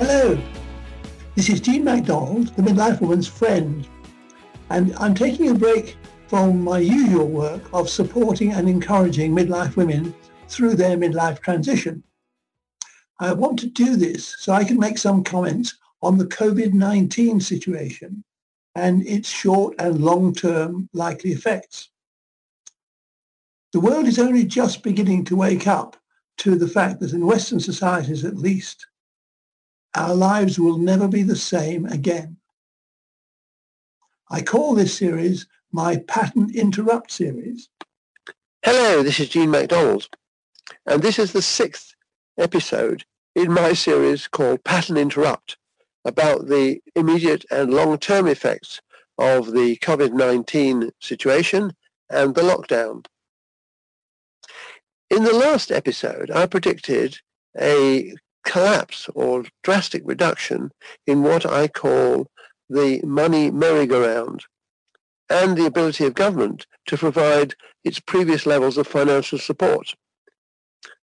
Hello, this is Jean MacDonald, the midlife woman's friend, and I'm taking a break from my usual work of supporting and encouraging midlife women through their midlife transition. I want to do this so I can make some comments on the COVID-19 situation and its short and long-term likely effects. The world is only just beginning to wake up to the fact that in Western societies at least, our lives will never be the same again. I call this series my Pattern Interrupt series. Hello, this is Jean MacDonald, and this is the sixth episode in my series called Pattern Interrupt about the immediate and long-term effects of the COVID-19 situation and the lockdown. In the last episode, I predicted a collapse or drastic reduction in what I call the money merry-go-round and the ability of government to provide its previous levels of financial support.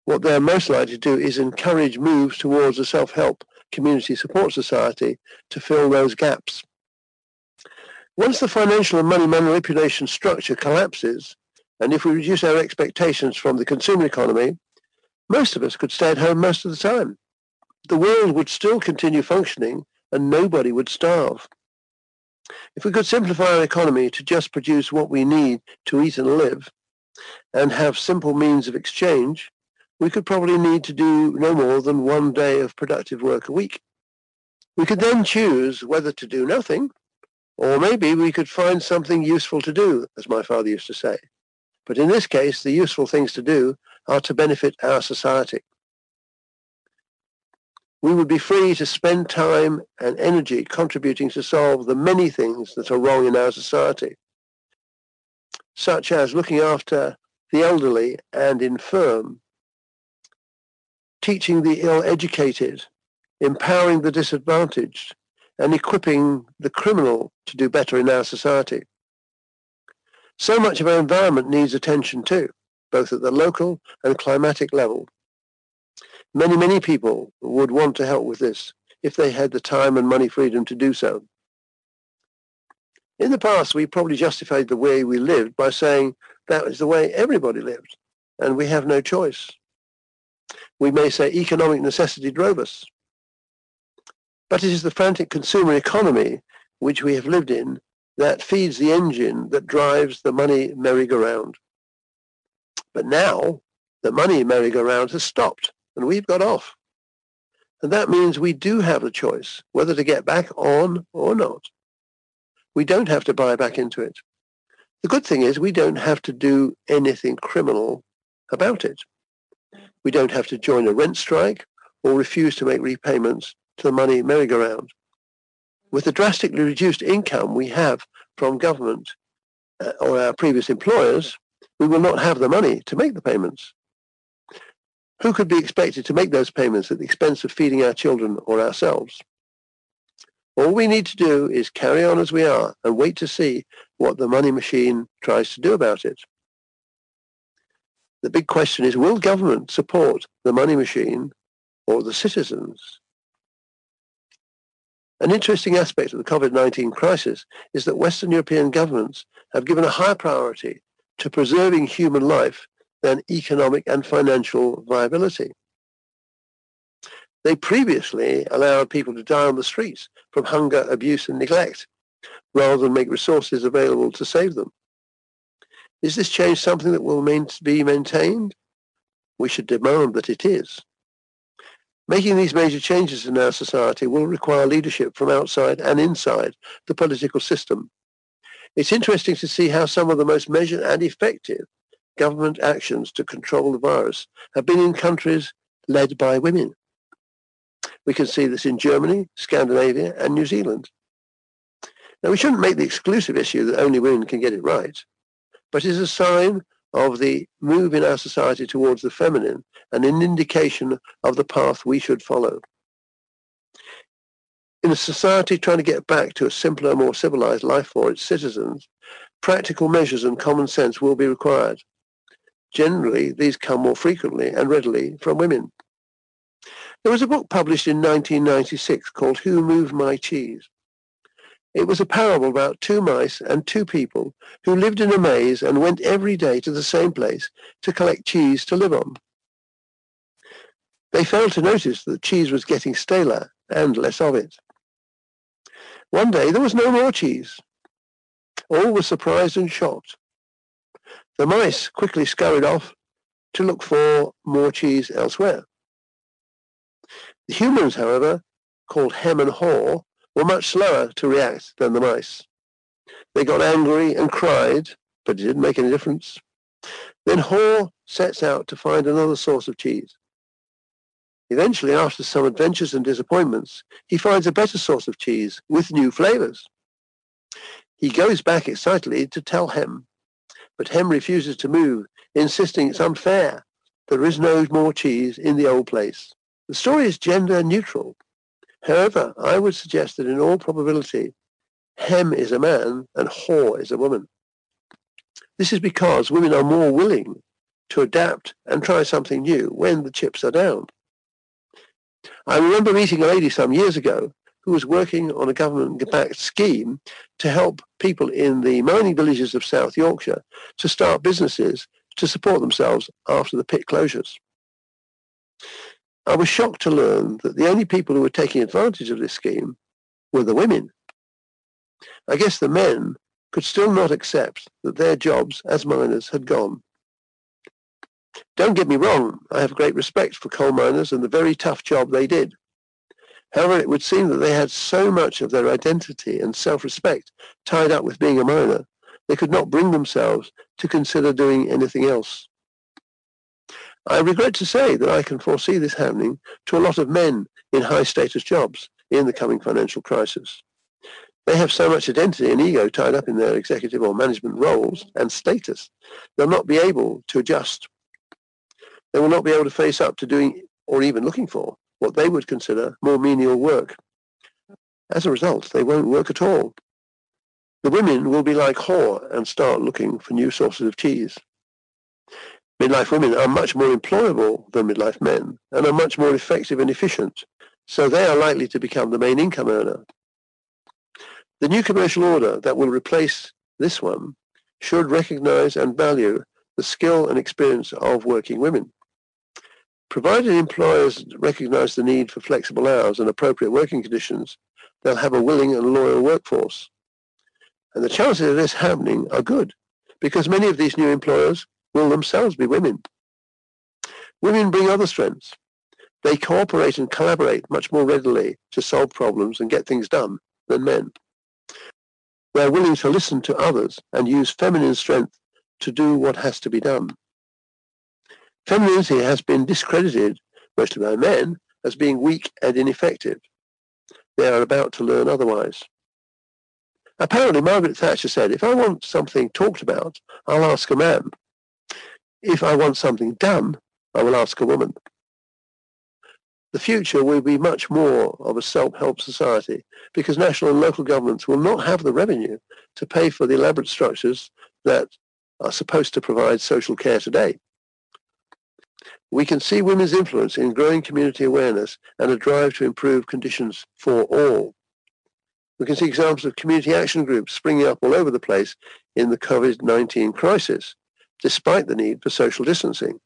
What they're most likely to do is encourage moves towards a self-help community support society to fill those gaps. Once the financial and money manipulation structure collapses, and if we reduce our expectations from the consumer economy, most of us could stay at home most of the time. The world would still continue functioning and nobody would starve. If we could simplify our economy to just produce what we need to eat and live and have simple means of exchange, we could probably need to do no more than one day of productive work a week. We could then choose whether to do nothing, or maybe we could find something useful to do, as my father used to say. But in this case, the useful things to do are to benefit our society. We would be free to spend time and energy contributing to solve the many things that are wrong in our society, such as looking after the elderly and infirm, teaching the ill-educated, empowering the disadvantaged, and equipping the criminal to do better in our society. So much of our environment needs attention too, both at the local and climatic level. Many, many people would want to help with this if they had the time and money freedom to do so. In the past, we probably justified the way we lived by saying that is the way everybody lived, and we have no choice. We may say economic necessity drove us. But it is the frantic consumer economy which we have lived in that feeds the engine that drives the money merry-go-round. But now the money merry-go-round has stopped and we've got off. And that means we do have a choice whether to get back on or not. We don't have to buy back into it. The good thing is we don't have to do anything criminal about it. We don't have to join a rent strike or refuse to make repayments to the money merry-go-round with the drastically reduced income we have from government uh, or our previous employers, we will not have the money to make the payments. Who could be expected to make those payments at the expense of feeding our children or ourselves? All we need to do is carry on as we are and wait to see what the money machine tries to do about it. The big question is, will government support the money machine or the citizens? An interesting aspect of the COVID-19 crisis is that Western European governments have given a higher priority to preserving human life than economic and financial viability. They previously allowed people to die on the streets from hunger, abuse and neglect, rather than make resources available to save them. Is this change something that will be maintained? We should demand that it is. Making these major changes in our society will require leadership from outside and inside the political system. It's interesting to see how some of the most measured and effective government actions to control the virus have been in countries led by women. We can see this in Germany, Scandinavia, and New Zealand. Now, we shouldn't make the exclusive issue that only women can get it right, but it's a sign of the move in our society towards the feminine and an indication of the path we should follow. In a society trying to get back to a simpler, more civilized life for its citizens, practical measures and common sense will be required. Generally, these come more frequently and readily from women. There was a book published in 1996 called Who Moved My Cheese? It was a parable about two mice and two people who lived in a maze and went every day to the same place to collect cheese to live on. They failed to notice that the cheese was getting staler and less of it. One day there was no more cheese. All were surprised and shocked. The mice quickly scurried off to look for more cheese elsewhere. The humans, however, called Hem and Haw, were much slower to react than the mice. They got angry and cried, but it didn't make any difference. Then Haw sets out to find another source of cheese. Eventually, after some adventures and disappointments, he finds a better source of cheese with new flavors. He goes back excitedly to tell Hem, but Hem refuses to move, insisting it's unfair. There is no more cheese in the old place. The story is gender neutral. However, I would suggest that in all probability, Hem is a man and Haw is a woman. This is because women are more willing to adapt and try something new when the chips are down. I remember meeting a lady some years ago who was working on a government-backed scheme to help people in the mining villages of South Yorkshire to start businesses to support themselves after the pit closures. I was shocked to learn that the only people who were taking advantage of this scheme were the women. I guess the men could still not accept that their jobs as miners had gone. Don't get me wrong, I have great respect for coal miners and the very tough job they did. However, it would seem that they had so much of their identity and self-respect tied up with being a miner, they could not bring themselves to consider doing anything else. I regret to say that I can foresee this happening to a lot of men in high-status jobs in the coming financial crisis. They have so much identity and ego tied up in their executive or management roles and status, they'll not be able to adjust they will not be able to face up to doing or even looking for what they would consider more menial work. As a result, they won't work at all. The women will be like Haw and start looking for new sources of cheese. Midlife women are much more employable than midlife men and are much more effective and efficient, so they are likely to become the main income earner. The new commercial order that will replace this one should recognize and value the skill and experience of working women. Provided employers recognize the need for flexible hours and appropriate working conditions, they'll have a willing and loyal workforce. And the chances of this happening are good because many of these new employers will themselves be women. Women bring other strengths. They cooperate and collaborate much more readily to solve problems and get things done than men. They're willing to listen to others and use feminine strength to do what has to be done. Femininity has been discredited, mostly by men, as being weak and ineffective. They are about to learn otherwise. Apparently, Margaret Thatcher said, if I want something talked about, I'll ask a man. If I want something done, I will ask a woman. The future will be much more of a self-help society because national and local governments will not have the revenue to pay for the elaborate structures that are supposed to provide social care today. We can see women's influence in growing community awareness and a drive to improve conditions for all. We can see examples of community action groups springing up all over the place in the COVID-19 crisis, despite the need for social distancing.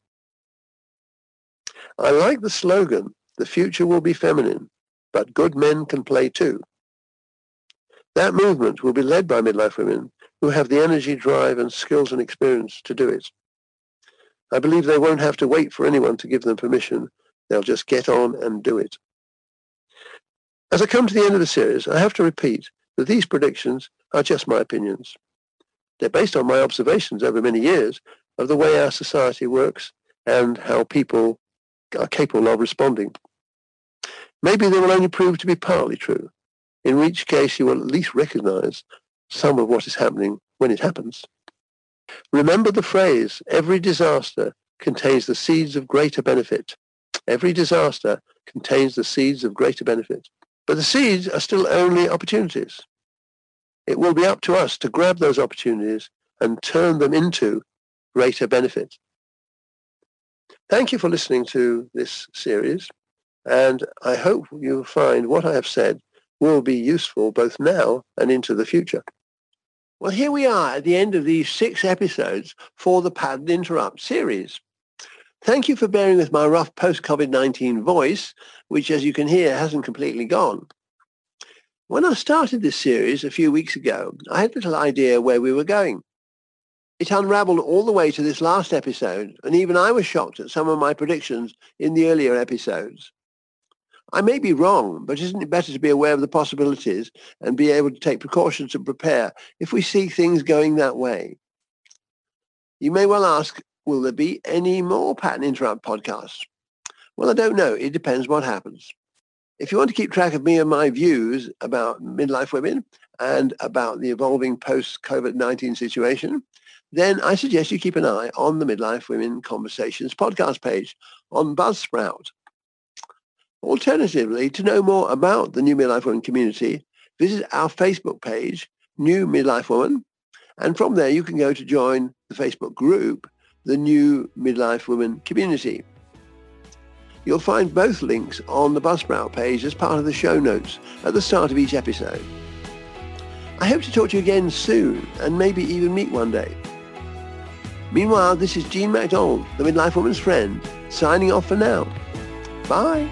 I like the slogan, the future will be feminine, but good men can play too. That movement will be led by midlife women who have the energy, drive, and skills and experience to do it. I believe they won't have to wait for anyone to give them permission. They'll just get on and do it. As I come to the end of the series, I have to repeat that these predictions are just my opinions. They're based on my observations over many years of the way our society works and how people are capable of responding. Maybe they will only prove to be partly true, in which case you will at least recognize some of what is happening when it happens. Remember the phrase, every disaster contains the seeds of greater benefit. Every disaster contains the seeds of greater benefit. But the seeds are still only opportunities. It will be up to us to grab those opportunities and turn them into greater benefit. Thank you for listening to this series. And I hope you'll find what I have said will be useful both now and into the future. Well, here we are at the end of these six episodes for the Pattern Interrupt series. Thank you for bearing with my rough post-COVID-19 voice, which, as you can hear, hasn't completely gone. When I started this series a few weeks ago, I had little idea where we were going. It unraveled all the way to this last episode, and even I was shocked at some of my predictions in the earlier episodes. I may be wrong, but isn't it better to be aware of the possibilities and be able to take precautions and prepare if we see things going that way? You may well ask, will there be any more Pattern Interrupt podcasts? Well, I don't know. It depends what happens. If you want to keep track of me and my views about midlife women and about the evolving post-COVID-19 situation, then I suggest you keep an eye on the Midlife Women Conversations podcast page on Buzzsprout. Alternatively, to know more about the New Midlife Woman community, visit our Facebook page, New Midlife Woman, and from there you can go to join the Facebook group, the New Midlife Woman Community. You'll find both links on the Buzzsprout page as part of the show notes at the start of each episode. I hope to talk to you again soon and maybe even meet one day. Meanwhile, this is Jean MacDonald, the Midlife Woman's friend, signing off for now. Bye.